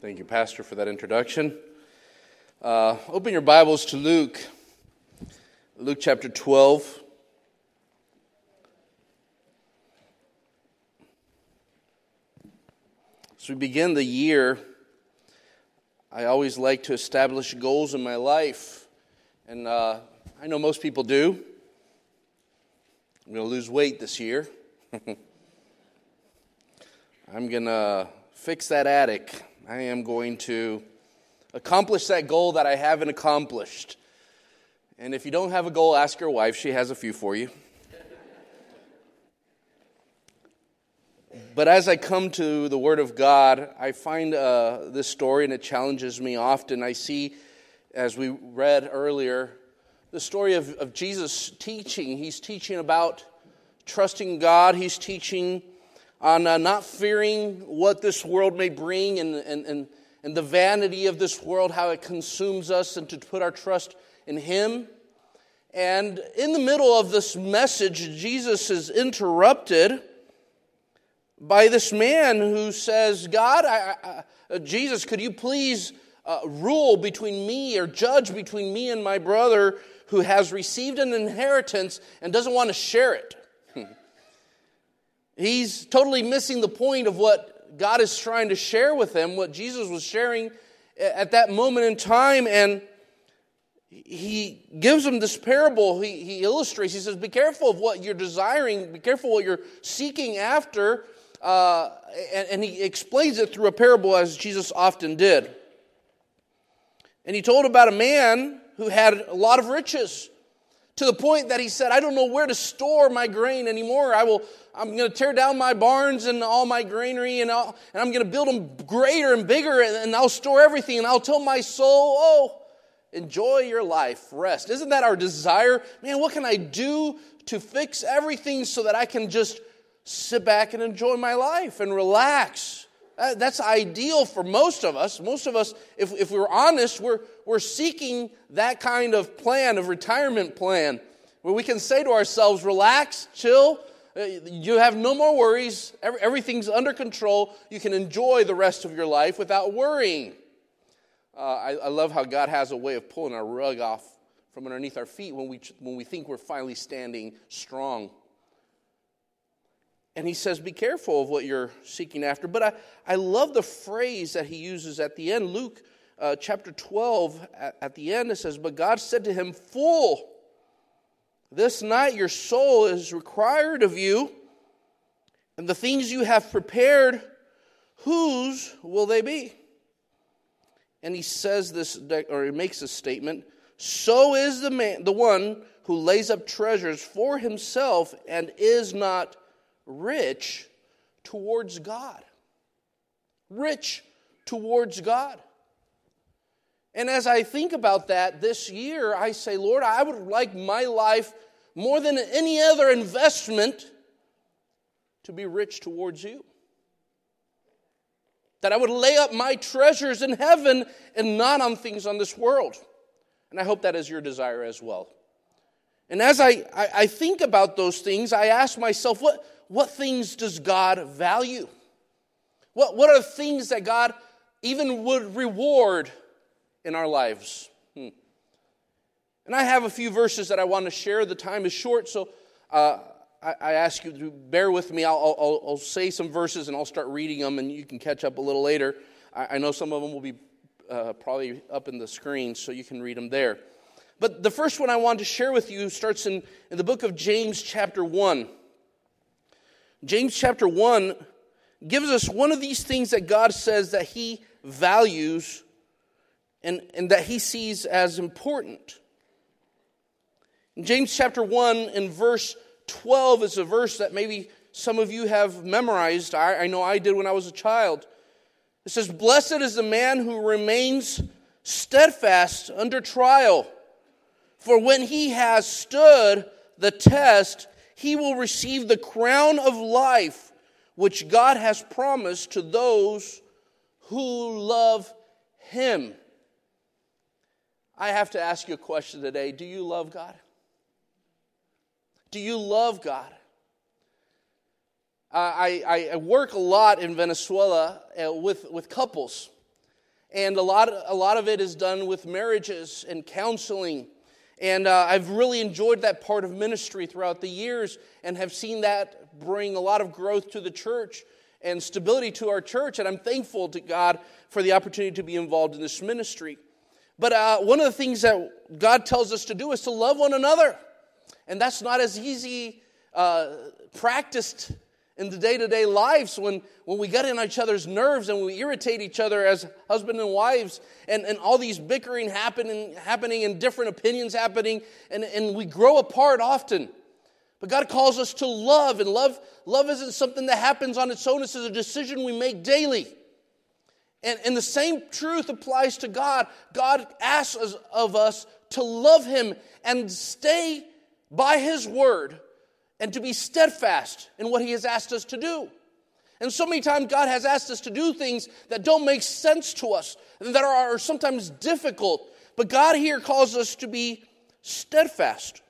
Thank you, Pastor, for that introduction. Uh, open your Bibles to Luke, Luke chapter 12. As we begin the year, I always like to establish goals in my life. And uh, I know most people do. I'm going to lose weight this year. I'm going to fix that attic. I am going to accomplish that goal that I haven't accomplished. And if you don't have a goal, ask your wife. She has a few for you. But as I come to the Word of God, I find uh, this story and it challenges me often. I see, as we read earlier, the story of, of Jesus teaching. He's teaching about trusting God, he's teaching on uh, not fearing what this world may bring and, and, and, and the vanity of this world, how it consumes us, and to put our trust in Him. And in the middle of this message, Jesus is interrupted by this man who says, God, I, I, uh, Jesus, could you please uh, rule between me or judge between me and my brother who has received an inheritance and doesn't want to share it? He's totally missing the point of what God is trying to share with him, what Jesus was sharing at that moment in time. And he gives him this parable. He, he illustrates, he says, Be careful of what you're desiring, be careful what you're seeking after. Uh, and, and he explains it through a parable, as Jesus often did. And he told about a man who had a lot of riches to the point that he said, I don't know where to store my grain anymore. I will, I'm going to tear down my barns and all my granary and, all, and I'm going to build them greater and bigger and, and I'll store everything and I'll tell my soul, oh, enjoy your life, rest. Isn't that our desire? Man, what can I do to fix everything so that I can just sit back and enjoy my life and relax? That's ideal for most of us. Most of us, if, if we're honest, we're, we're seeking that kind of plan, of retirement plan, where we can say to ourselves, relax, chill, uh, you have no more worries, everything's under control, you can enjoy the rest of your life without worrying. Uh, I, I love how God has a way of pulling our rug off from underneath our feet when we, when we think we're finally standing strong. And he says, Be careful of what you're seeking after. But I, I love the phrase that he uses at the end. Luke uh, chapter 12, at, at the end, it says, But God said to him, Fool, this night your soul is required of you, and the things you have prepared, whose will they be? And he says this, or he makes this statement So is the man, the one who lays up treasures for himself and is not rich towards God. Rich towards God. And as I think about that this year, I say, Lord, I would like my life more than any other investment to be rich towards you. That I would lay up my treasures in heaven and not on things on this world. And I hope that is your desire as well. And as I, I, I think about those things, I ask myself, what, what things does God value? What, what are things that God even would reward in our lives? Hmm. And I have a few verses that I want to share. The time is short, so uh, I, I, ask you to bear with me. I'll, I'll, I'll, say some verses and I'll start reading them, and you can catch up a little later. I, I know some of them will be uh, probably up in the screen, so you can read them there. But the first one I want to share with you starts in, in the book of James, chapter 1. James chapter 1 gives us one of these things that God says that He values and, and that He sees as important. In James chapter 1 in verse 12 is a verse that maybe some of you have memorized. I, I know I did when I was a child. It says, Blessed is the man who remains steadfast under trial, for when he has stood the test, he will receive the crown of life which God has promised to those who love him. I have to ask you a question today. Do you love God? Do you love God? I, I work a lot in Venezuela uh, with, with couples. And a lot, a lot of it is done with marriages and counseling. And uh, I've really enjoyed that part of ministry throughout the years and have seen that bring a lot of growth to the church and stability to our church. And I'm thankful to God for the opportunity to be involved in this ministry. But uh, one of the things that God tells us to do is to love one another. And that's not as easy uh, practiced in the day to day lives when, when we get in each other's nerves and we irritate each other as husband and wives, and, and all these bickering happening, happening and different opinions happening, and, and we grow apart often. But God calls us to love, and love, love isn't something that happens on its own, it's a decision we make daily. And, and the same truth applies to God. God asks of us to love Him and stay by His word and to be steadfast in what He has asked us to do. And so many times God has asked us to do things that don't make sense to us and that are sometimes difficult. But God here calls us to be steadfast.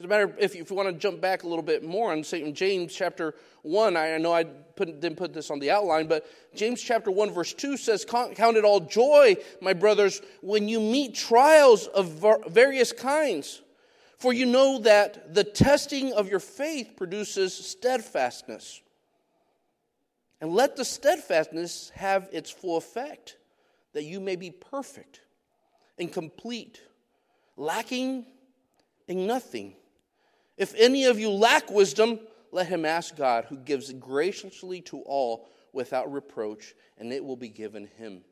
As a matter, if you, if you want to jump back a little bit more on St. James chapter 1, I know I put, didn't put this on the outline, but James chapter 1, verse 2 says, Count it all joy, my brothers, when you meet trials of various kinds. For you know that the testing of your faith produces steadfastness. And let the steadfastness have its full effect, that you may be perfect and complete, lacking in nothing. If any of you lack wisdom, let him ask God, who gives graciously to all without reproach, and it will be given him.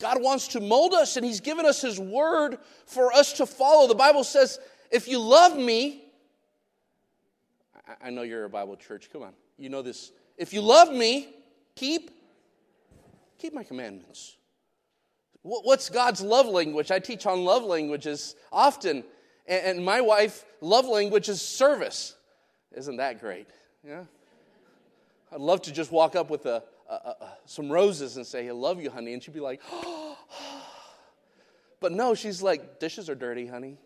God wants to mold us, and He's given us His word for us to follow. The Bible says, If you love me, I know you're a Bible church, come on, you know this. If you love me, keep keep my commandments. What's God's love language? I teach on love languages often. And my wife, love language is service. Isn't that great? Yeah. I'd love to just walk up with a, a, a, some roses and say, I love you, honey. And she'd be like, oh. but no, she's like, dishes are dirty, honey.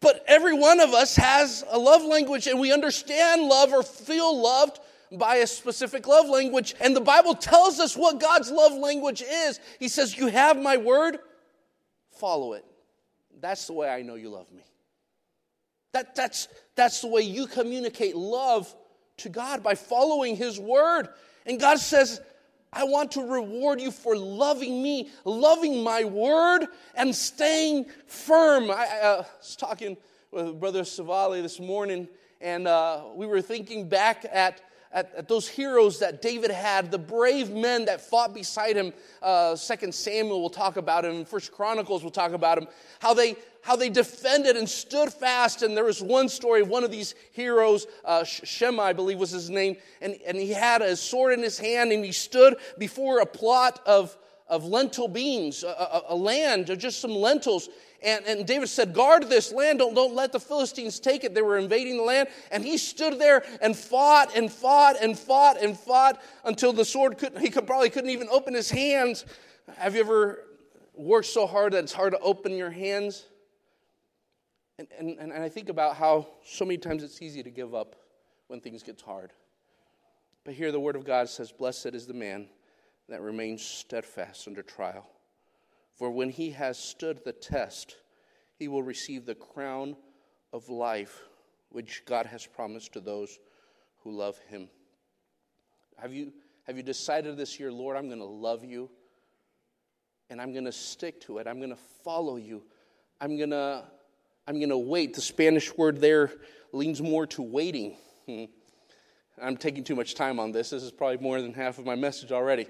but every one of us has a love language, and we understand love or feel loved by a specific love language. And the Bible tells us what God's love language is. He says, You have my word, follow it. That's the way I know you love me. That, that's, that's the way you communicate love to God by following His word. And God says, I want to reward you for loving me, loving my word, and staying firm. I, I uh, was talking with Brother Savali this morning, and uh, we were thinking back at at, at, those heroes that David had, the brave men that fought beside him. Uh, Second Samuel will talk about him. First Chronicles will talk about him. How they how they defended and stood fast. And there was one story, of one of these heroes, uh, Shema, I believe was his name, and, and he had a sword in his hand and he stood before a plot of of lentil beans, a, a, a land, just some lentils. And, and David said, Guard this land, don't, don't let the Philistines take it. They were invading the land. And he stood there and fought and fought and fought and fought until the sword couldn't, he could, probably couldn't even open his hands. Have you ever worked so hard that it's hard to open your hands? And, and, and I think about how so many times it's easy to give up when things get hard. But here the Word of God says, Blessed is the man that remains steadfast under trial. For when he has stood the test, he will receive the crown of life which God has promised to those who love him. Have you, have you decided this year, Lord, I'm going to love you and I'm going to stick to it? I'm going to follow you. I'm going to I'm going to wait. The Spanish word there leans more to waiting. Hmm. I'm taking too much time on this. This is probably more than half of my message already.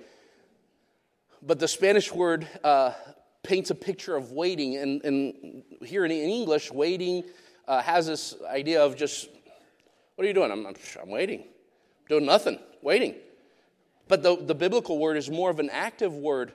But the Spanish word uh, paints a picture of waiting. And, and here in English, waiting uh, has this idea of just, what are you doing? I'm, I'm, I'm waiting. Doing nothing, waiting. But the, the biblical word is more of an active word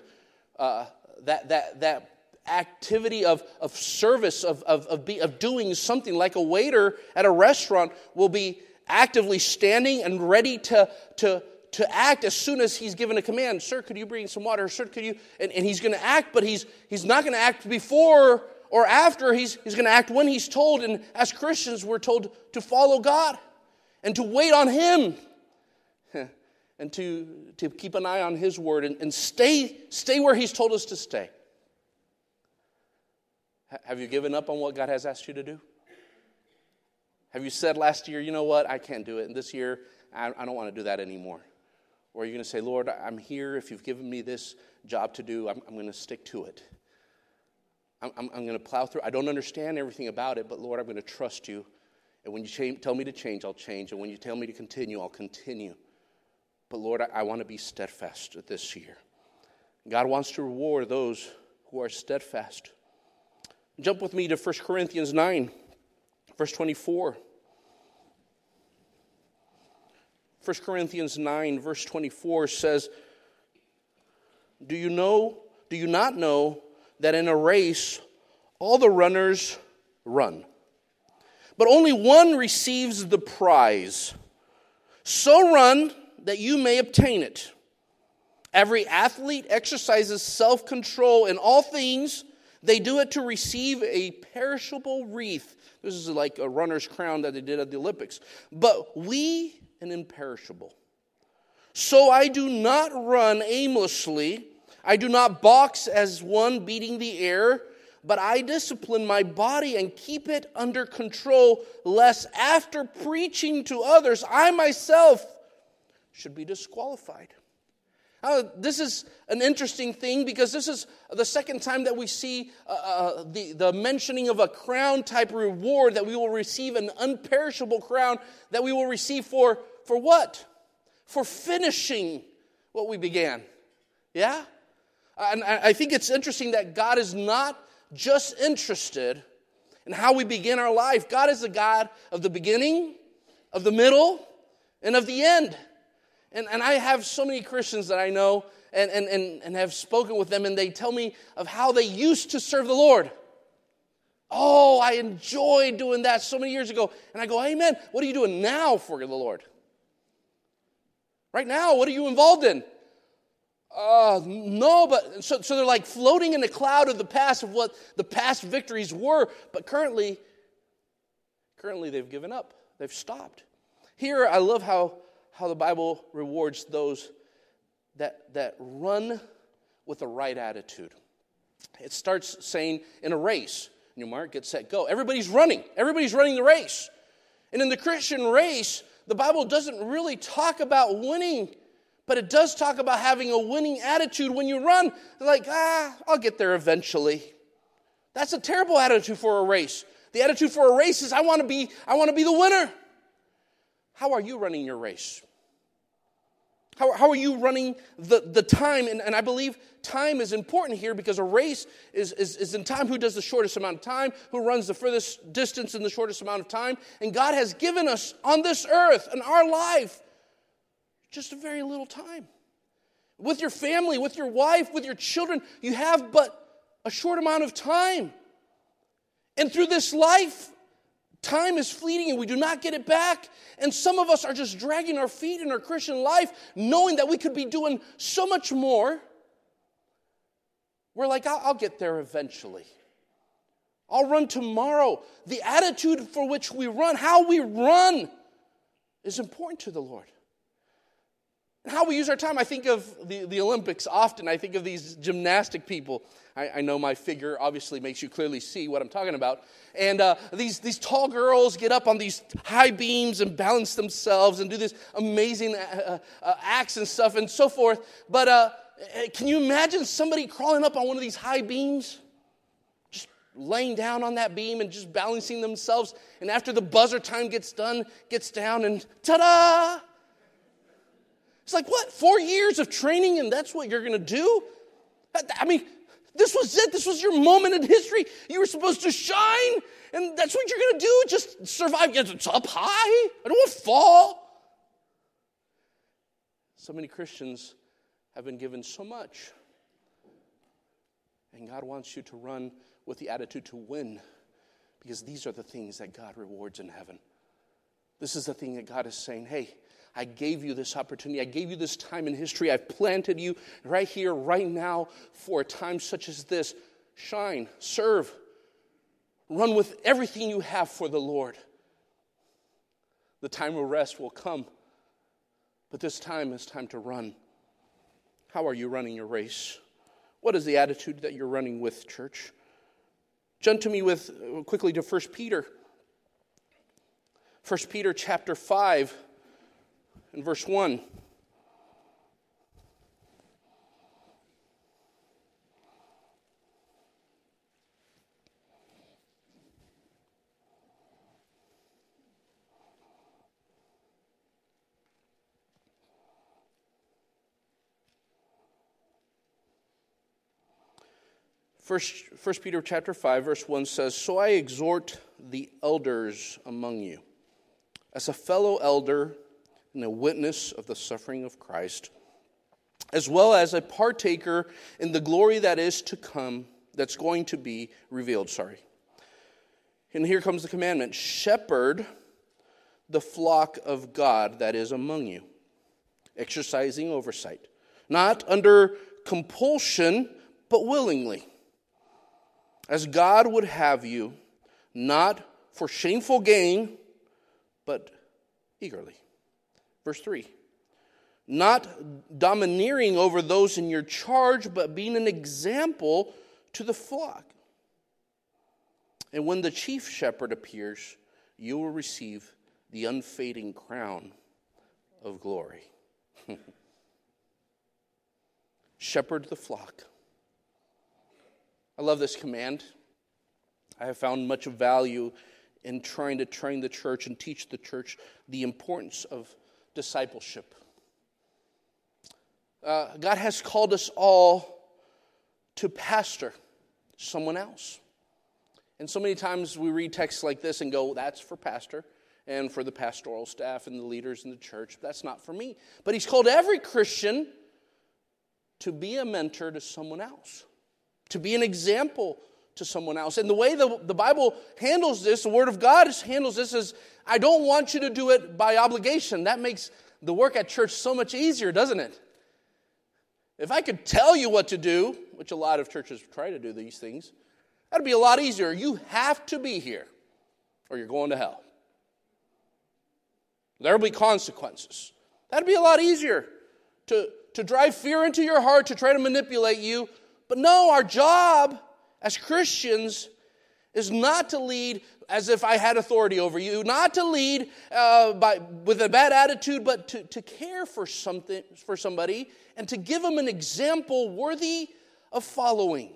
uh, that, that, that activity of, of service, of, of, of, be, of doing something like a waiter at a restaurant will be actively standing and ready to, to, to act as soon as he's given a command. Sir, could you bring some water? Sir, could you? And, and he's going to act, but he's, he's not going to act before or after. He's, he's going to act when he's told. And as Christians, we're told to follow God and to wait on him. and to, to keep an eye on His Word and, and stay, stay where He's told us to stay. Have you given up on what God has asked you to do? Have you said last year, you know what, I can't do it, and this year, I, I don't want to do that anymore? Or are you going to say, Lord, I'm here. If you've given me this job to do, I'm, I'm going to stick to it. I'm, I'm, I'm going to plow through. I don't understand everything about it, but Lord, I'm going to trust you. And when you tell me to change, I'll change. And when you tell me to continue, I'll continue. But Lord, I, I want to be steadfast this year. God wants to reward those who are steadfast. Jump with me to 1 Corinthians 9, verse 24. 1 Corinthians 9, verse 24 says, Do you know, do you not know that in a race all the runners run, but only one receives the prize? So run that you may obtain it. Every athlete exercises self control in all things. They do it to receive a perishable wreath. This is like a runner's crown that they did at the Olympics. But we, an imperishable. So I do not run aimlessly. I do not box as one beating the air, but I discipline my body and keep it under control, lest after preaching to others, I myself should be disqualified. Uh, this is an interesting thing because this is the second time that we see uh, uh, the, the mentioning of a crown type reward that we will receive, an unperishable crown that we will receive for, for what? For finishing what we began. Yeah? And I think it's interesting that God is not just interested in how we begin our life, God is the God of the beginning, of the middle, and of the end. And, and I have so many Christians that I know and, and, and, and have spoken with them, and they tell me of how they used to serve the Lord. Oh, I enjoyed doing that so many years ago. And I go, Amen. What are you doing now for the Lord? Right now, what are you involved in? Uh, no, but so, so they're like floating in the cloud of the past of what the past victories were, but currently, currently they've given up. They've stopped. Here, I love how how the Bible rewards those that, that run with the right attitude. It starts saying in a race, you mark, get set, go. Everybody's running. Everybody's running the race. And in the Christian race, the Bible doesn't really talk about winning, but it does talk about having a winning attitude when you run. Like, ah, I'll get there eventually. That's a terrible attitude for a race. The attitude for a race is I want to be I want to be the winner. How are you running your race? How, how are you running the, the time? And, and I believe time is important here because a race is, is, is in time who does the shortest amount of time, who runs the furthest distance in the shortest amount of time. And God has given us on this earth, in our life, just a very little time. With your family, with your wife, with your children, you have but a short amount of time. And through this life, Time is fleeting and we do not get it back. And some of us are just dragging our feet in our Christian life, knowing that we could be doing so much more. We're like, I'll, get there eventually. I'll run tomorrow. The attitude for which we run, how we run, is important to the Lord. How we use our time. I think of the, the Olympics often. I think of these gymnastic people. I, I know my figure obviously makes you clearly see what I'm talking about. And uh, these, these tall girls get up on these high beams and balance themselves and do this amazing uh, uh, uh acts and stuff and so forth. But uh, eh, can you imagine somebody crawling up on one of these high beams? Just laying down on that beam and just balancing themselves. And after the buzzer time gets done, gets down and ta da! It's like, what? Four years of training and that's what you're going to do? I mean, this was it. This was your moment in history. You were supposed to shine, and that's what you're going to do. Just survive. It's up high. I don't want to fall. So many Christians have been given so much. And God wants you to run with the attitude to win because these are the things that God rewards in heaven. This is the thing that God is saying hey, I gave you this opportunity. I gave you this time in history. I've planted you right here, right now, for a time such as this. Shine, serve, run with everything you have for the Lord. The time of rest will come. But this time is time to run. How are you running your race? What is the attitude that you're running with, church? Jump to me with uh, quickly to 1 Peter. 1 Peter chapter 5 and verse 1. First, First Peter chapter 5, verse 1 says, So I exhort the elders among you, as a fellow elder and a witness of the suffering of Christ, as well as a partaker in the glory that is to come, that's going to be revealed. Sorry. And here comes the commandment shepherd the flock of God that is among you, exercising oversight, not under compulsion, but willingly as God would have you, not for shameful gain, but eagerly. Verse 3 Not domineering over those in your charge, but being an example to the flock. And when the chief shepherd appears, you will receive the unfading crown of glory. shepherd the flock. I love this command. I have found much value in trying to train the church and teach the church the importance of discipleship. Uh, God has called us all to pastor someone else. And so many times we read texts like this and go, that's for pastor and for the pastoral staff and the leaders in the church. That's not for me. But He's called every Christian to be a mentor to someone else to be an example to someone else. And the way the, the Bible handles this, the Word of God handles this, is I don't want you to do it by obligation. That makes the work at church so much easier, doesn't it? If I could tell you what to do, which a lot of churches try to do these things, that'd be a lot easier. You have to be here or you're going to hell. There will be consequences. That'd be a lot easier to, to drive fear into your heart, to try to manipulate you, but no, our job as Christians is not to lead as if I had authority over you, not to lead uh, by, with a bad attitude, but to, to care for something for somebody and to give them an example worthy of following.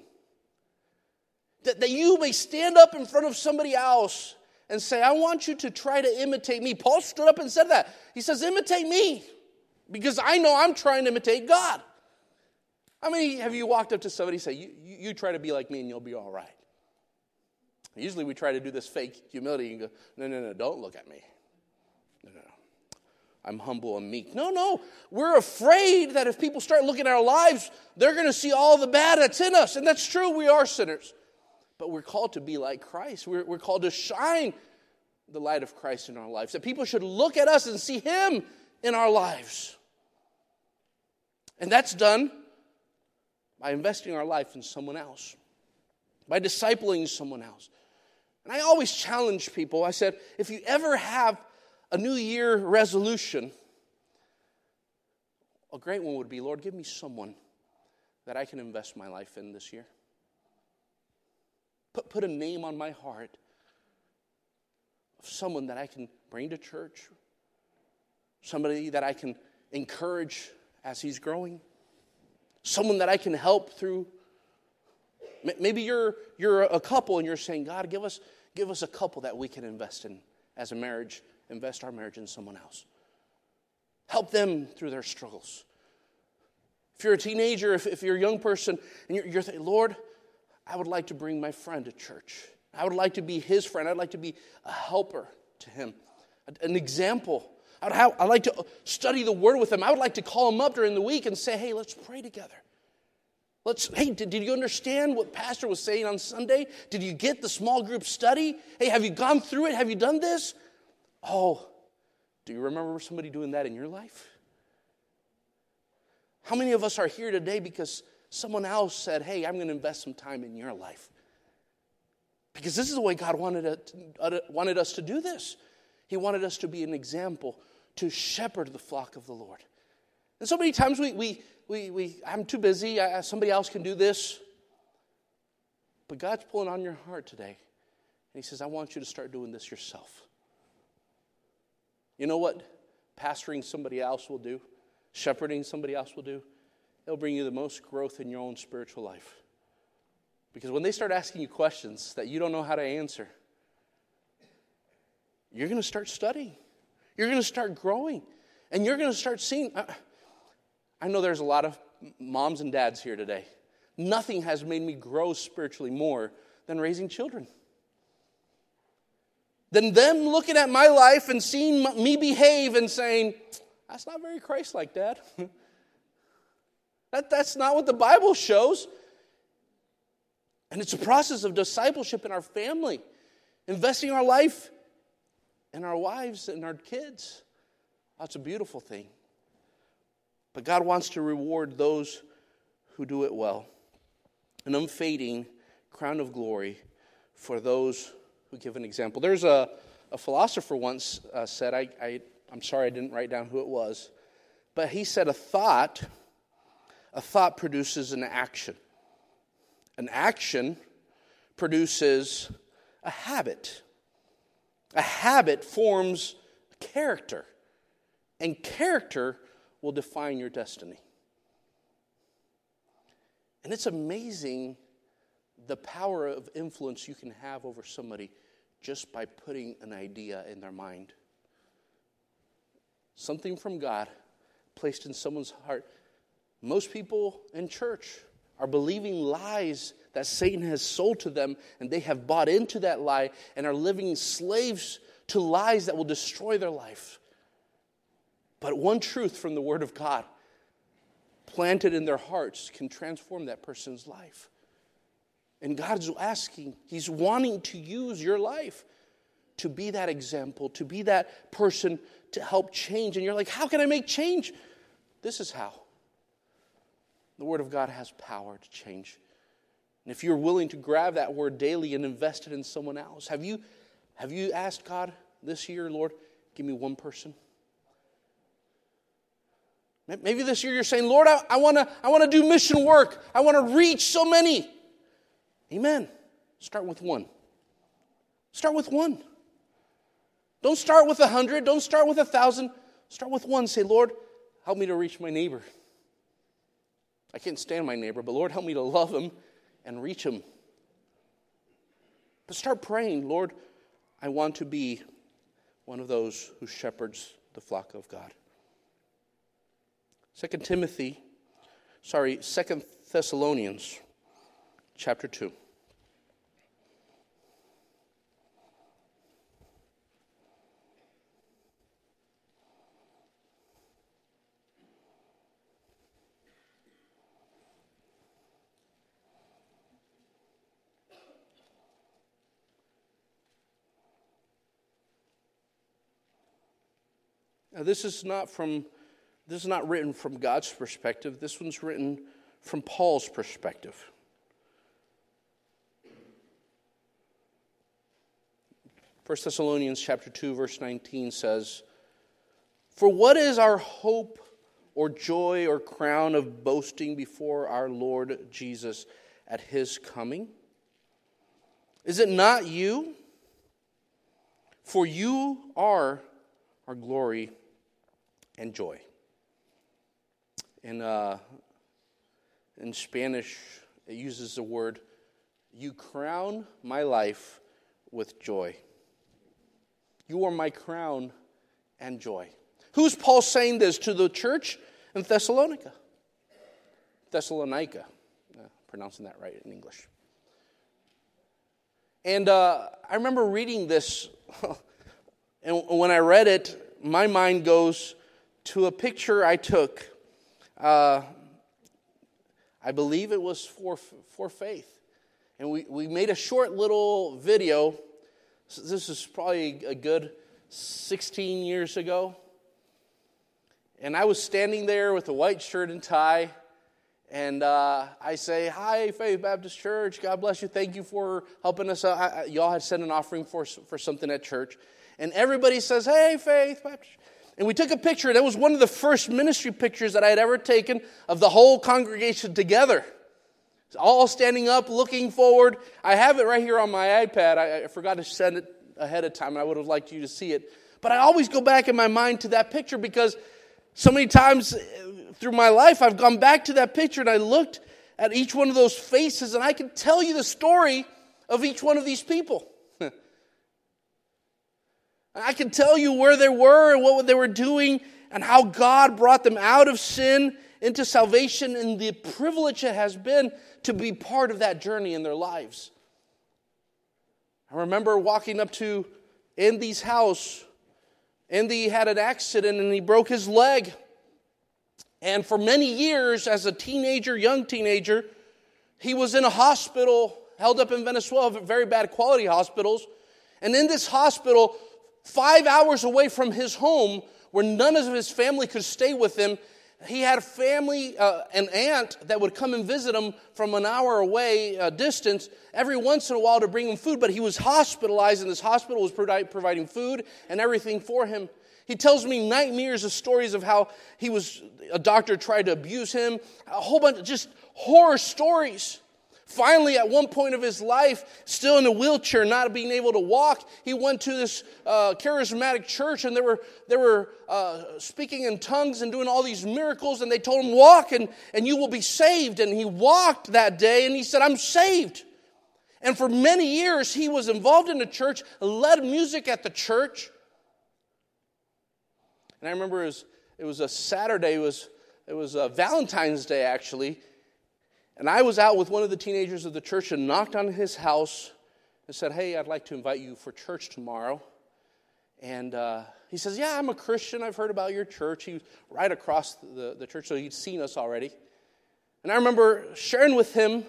That, that you may stand up in front of somebody else and say, I want you to try to imitate me. Paul stood up and said that. He says, imitate me, because I know I'm trying to imitate God. How many have you walked up to somebody and say, you, you, you try to be like me and you'll be all right? Usually we try to do this fake humility and go, no, no, no, don't look at me. No, no, no. I'm humble and meek. No, no. We're afraid that if people start looking at our lives, they're going to see all the bad that's in us. And that's true, we are sinners. But we're called to be like Christ. We're, we're called to shine the light of Christ in our lives. That people should look at us and see Him in our lives. And that's done by investing our life in someone else, by discipling someone else. And I always challenge people I said, if you ever have a New Year resolution, a great one would be Lord, give me someone that I can invest my life in this year. Put, put a name on my heart of someone that I can bring to church, somebody that I can encourage as he's growing someone that I can help through. Maybe you're, you're a couple and you're saying, God, give us, give us a couple that we can invest in as a marriage, invest our marriage in someone else. Help them through their struggles. If you're a teenager, if, if you're a young person, and you're, you're Lord, I would like to bring my friend to church. I would like to be his friend. I'd like to be a helper to him, an example I'd, have, I'd like to study the Word with them. I would like to call them up during the week and say, hey, let's pray together. Let's, hey, did, did you understand what Pastor was saying on Sunday? Did you get the small group study? Hey, have you gone through it? Have you done this? Oh, do you remember somebody doing that in your life? How many of us are here today because someone else said, hey, I'm going to invest some time in your life? Because this is the way God wanted, wanted us to do this. He wanted us to be an example to shepherd the flock of the Lord. And so many times we, we, we, we I'm too busy, I, somebody else can do this. But God's pulling on your heart today. And He says, I want you to start doing this yourself. You know what pastoring somebody else will do? Shepherding somebody else will do? It'll bring you the most growth in your own spiritual life. Because when they start asking you questions that you don't know how to answer, you're going to start studying. You're going to start growing. And you're going to start seeing. I know there's a lot of moms and dads here today. Nothing has made me grow spiritually more than raising children. Than them looking at my life and seeing me behave and saying, That's not very Christ like, Dad. that, that's not what the Bible shows. And it's a process of discipleship in our family, investing our life in our wives and our kids. That's a beautiful thing. But God wants to reward those who do it well. An unfading crown of glory for those who give an example. There's a, a philosopher once uh, said, I, I, I'm sorry I didn't write down who it was, but he said a thought, a thought produces an action. An action produces a habit. A habit forms character, and character will define your destiny. And it's amazing the power of influence you can have over somebody just by putting an idea in their mind. Something from God placed in someone's heart. Most people in church are believing lies that Satan has sold to them, and they have bought into that lie and are living slaves to lies that will destroy their life. But one truth from the Word of God planted in their hearts can transform that person's life. And God's asking, He's wanting to use your life to be that example, to be that person to help change. And you're like, how can I make change? This is how. The Word of God has power to change. And if you're willing to grab that word daily and invest it in someone else, have you, have you asked God this year, Lord, give me one person? Maybe this year you're saying, Lord, I, I want to I wanna do mission work. I want to reach so many. Amen. Start with one. Start with one. Don't start with a hundred. Don't start with a thousand. Start with one. Say, Lord, help me to reach my neighbor. I can't stand my neighbor, but Lord, help me to love him and reach them. But start praying, Lord, I want to be one of those who shepherds the flock of God. Second Timothy, sorry, Second Thessalonians chapter 2. Now, this is not from this is not written from God's perspective. This one's written from Paul's perspective. 1 Thessalonians chapter 2 verse 19 says, "For what is our hope or joy or crown of boasting before our Lord Jesus at his coming? Is it not you? For you are our glory and joy." In, uh, in Spanish, it uses the word, You crown my life with joy. You are my crown and joy. Who's Paul saying this to the church in Thessalonica? Thessalonica. Uh, pronouncing that right in English. And uh, I remember reading this, and when I read it, my mind goes to a picture I took. Uh, I believe it was for, for faith. And we, we made a short little video this is probably a good 16 years ago. And I was standing there with a white shirt and tie. And uh, I say, Hi, Faith Baptist Church. God bless you. Thank you for helping us out. Y'all had sent an offering for, for something at church. And everybody says, Hey, Faith Baptist. And we took a picture, and it was one of the first ministry pictures that I had ever taken of the whole congregation together. All standing up, looking forward. I have it right here on my iPad. I, I forgot to send it ahead of time, and I would have liked you to see it. But I always go back in my mind to that picture because so many times uh, through my life I've gone back to that picture and I looked at each one of those faces, and I can tell you the story of each one of these people. I can tell you where they were and what they were doing and how God brought them out of sin into salvation and the privilege it has been to be part of that journey in their lives. I remember walking up to Andy's house. Andy had an accident and he broke his leg. And for many years, as a teenager, young teenager, he was in a hospital held up in Venezuela, very bad quality hospitals. And in this hospital, five hours away from his home, where none of his family could stay with him, he had a family, uh, an aunt that would come and visit him from an hour away uh, distance every once in a while to bring him food. But he was hospitalized, and this hospital was providing food and everything for him. He tells me nightmares of stories of how he was a doctor tried to abuse him, a whole bunch of just horror stories. Finally, at one point of his life, still in a wheelchair, not being able to walk, he went to this uh, charismatic church and they were, they were uh, speaking in tongues and doing all these miracles. And they told him, Walk and, and you will be saved. And he walked that day and he said, I'm saved. And for many years, he was involved in the church, led music at the church. And I remember it was, it was a Saturday, it was, it was a Valentine's Day actually and I was out with one of the teenagers of the church and knocked on his house and said, Hey, I'd like to invite you for church tomorrow. And uh, he says, Yeah, I'm a Christian. I've heard about your church. He was right across the, the church, so he'd seen us already. And I remember sharing with him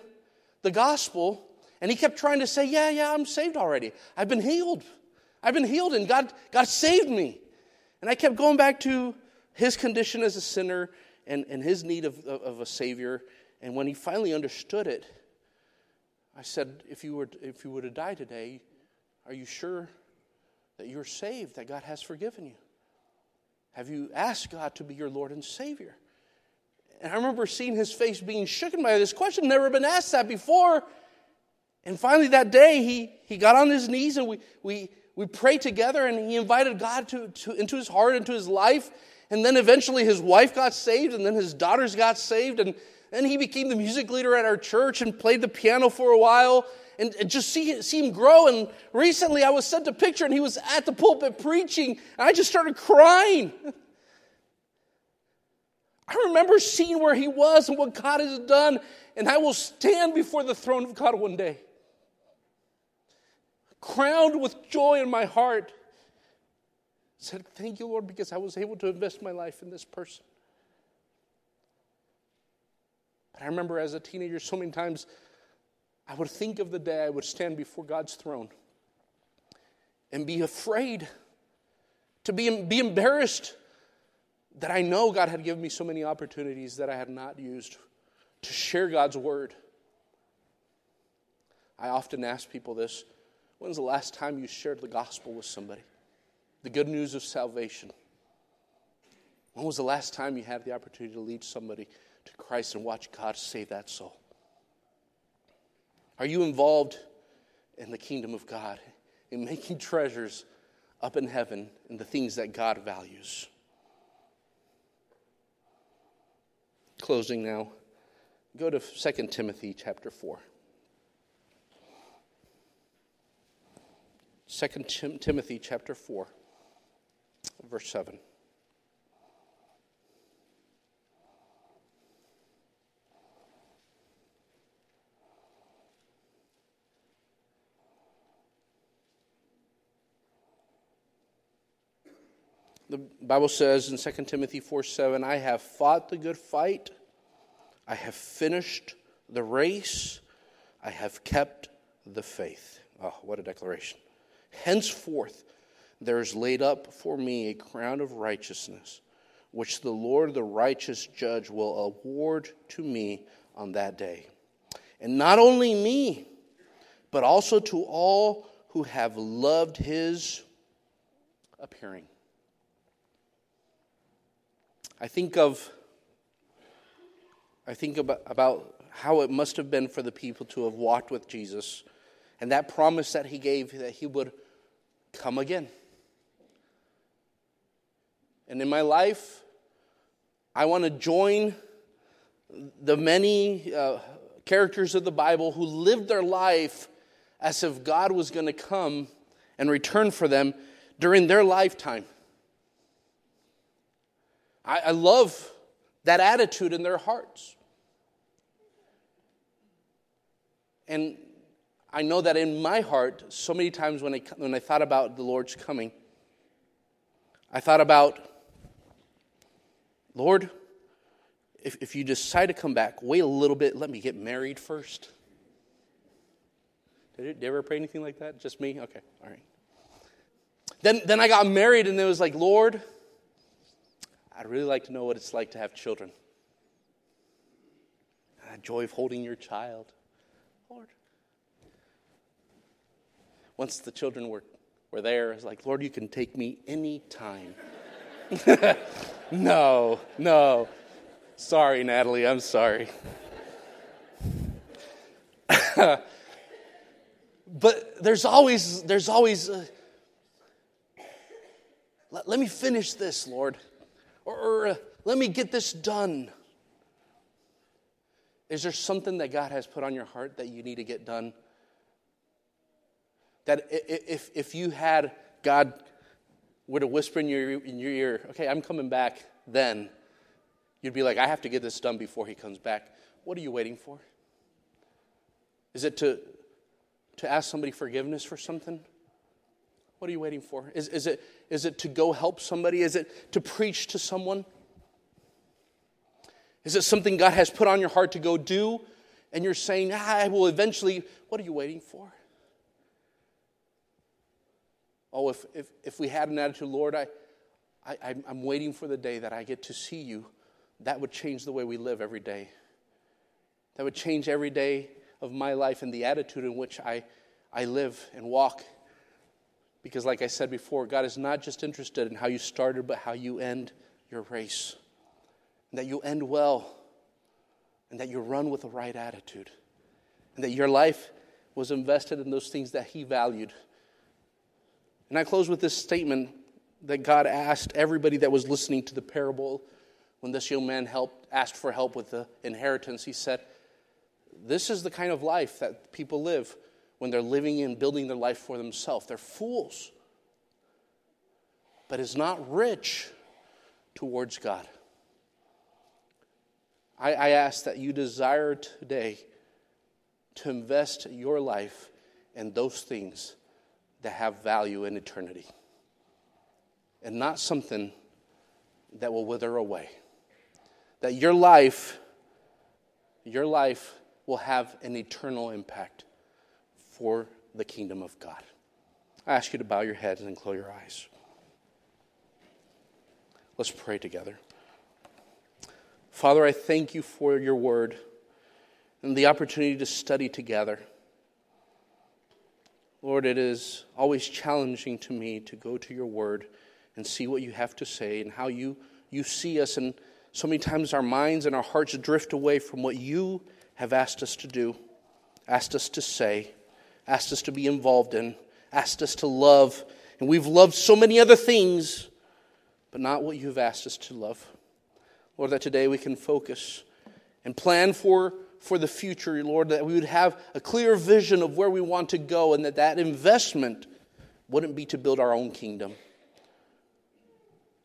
the gospel, and he kept trying to say, Yeah, yeah, I'm saved already. I've been healed. I've been healed, and God, God saved me. And I kept going back to his condition as a sinner and, and his need of, of, of a Savior. And when he finally understood it, I said, if you, were, if you were to die today, are you sure that you're saved, that God has forgiven you? Have you asked God to be your Lord and Savior? And I remember seeing his face being shaken by this question, never been asked that before. And finally, that day, he, he got on his knees and we, we, we prayed together and he invited God to, to, into his heart, into his life. And then eventually his wife got saved and then his daughters got saved. And and he became the music leader at our church and played the piano for a while and, just see, see him grow. And recently I was sent a picture and he was at the pulpit preaching and I just started crying. I remember seeing where he was and what God has done, and I will stand before the throne of God one day, crowned with joy in my heart. said, Thank you, Lord, because I was able to invest my life in this person. But I remember as a teenager, so many times I would think of the day I would stand before God's throne and be afraid, to be, be embarrassed that I know God had given me so many opportunities that I had not used to share God's word. I often ask people this when's the last time you shared the gospel with somebody? The good news of salvation. When was the last time you had the opportunity to lead somebody to Christ and watch God save that soul? Are you involved in the kingdom of God, in making treasures up in heaven in the things that God values? Closing now, go to 2 Timothy chapter 4. 2 Tim- Timothy chapter 4, verse 7. The Bible says in 2 Timothy 4 7, I have fought the good fight, I have finished the race, I have kept the faith. Oh, what a declaration. Henceforth, there is laid up for me a crown of righteousness, which the Lord, the righteous judge, will award to me on that day. And not only me, but also to all who have loved his appearing. I think of I think about, about how it must have been for the people to have walked with Jesus and that promise that he gave that he would come again. And in my life, I want to join the many uh, characters of the Bible who lived their life as if God was going to come and return for them during their lifetime. I, I love that attitude in their hearts. And I know that in my heart, so many times when I, when I thought about the Lord's coming, I thought about, Lord, if, if you decide to come back, wait a little bit, let me get married first. Did, did you ever pray anything like that? Just me? Okay, all right. Then, then I got married, and it was like, Lord, I'd really like to know what it's like to have children. The joy of holding your child. Lord. Once the children were, were there, I was like, Lord, you can take me anytime. no, no. Sorry, Natalie, I'm sorry. but there's always, there's always, let, let, me finish this, Lord, or, or uh, let me get this done. Is there something that God has put on your heart that you need to get done? That if, if you had God were to whisper in your, in your ear, okay, I'm coming back then, you'd be like, I have to get this done before he comes back. What are you waiting for? Is it to, to ask somebody forgiveness for something? What are you waiting for? Is, is, it, is it to go help somebody? Is it to preach to someone? Is it something God has put on your heart to go do? And you're saying, ah, I will eventually. What are you waiting for? Oh, if, if, if we had an attitude, Lord, I, I, I'm waiting for the day that I get to see you, that would change the way we live every day. That would change every day of my life and the attitude in which I, I live and walk. Because, like I said before, God is not just interested in how you started, but how you end your race and that you end well, and that you run with the right attitude, and that your life was invested in those things that He valued. And I close with this statement that God asked everybody that was listening to the parable when this young man helped, asked for help with the inheritance. He said, This is the kind of life that people live when they're living and building their life for themselves. They're fools, but is not rich towards God. I, I ask that you desire today to invest your life in those things that have value in eternity and not something that will wither away. That your life, your life will have an eternal impact for the kingdom of God. I ask you to bow your heads and close your eyes. Let's pray together. Father, I thank you for your word and the opportunity to study together. Lord, it is always challenging to me to go to your word and see what you have to say and how you, you see us. And so many times our minds and our hearts drift away from what you have asked us to do, asked us to say, asked us to be involved in, asked us to love. And we've loved so many other things, but not what you have asked us to love. Lord, that today we can focus and plan for, for the future, Lord, that we would have a clear vision of where we want to go and that that investment wouldn't be to build our own kingdom,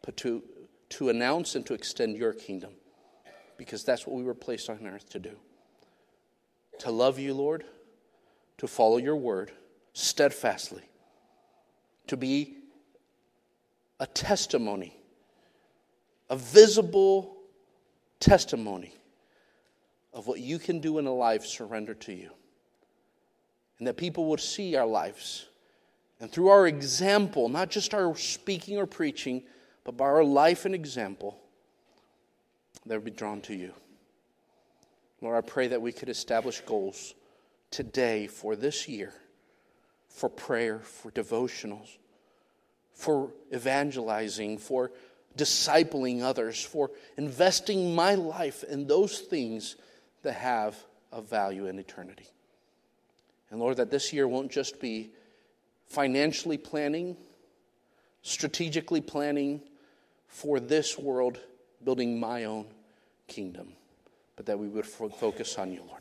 but to, to announce and to extend your kingdom, because that's what we were placed on earth to do. To love you, Lord, to follow your word steadfastly, to be a testimony, a visible testimony of what you can do in a life surrendered to you. And that people would see our lives. And through our example, not just our speaking or preaching, but by our life and example, they would be drawn to you. Lord, I pray that we could establish goals today for this year for prayer, for devotionals, for evangelizing, for discipling others, for investing my life in those things that have a value in eternity. And Lord, that this year won't just be financially planning, strategically planning for this world, building my own kingdom, but that we would focus on you, Lord.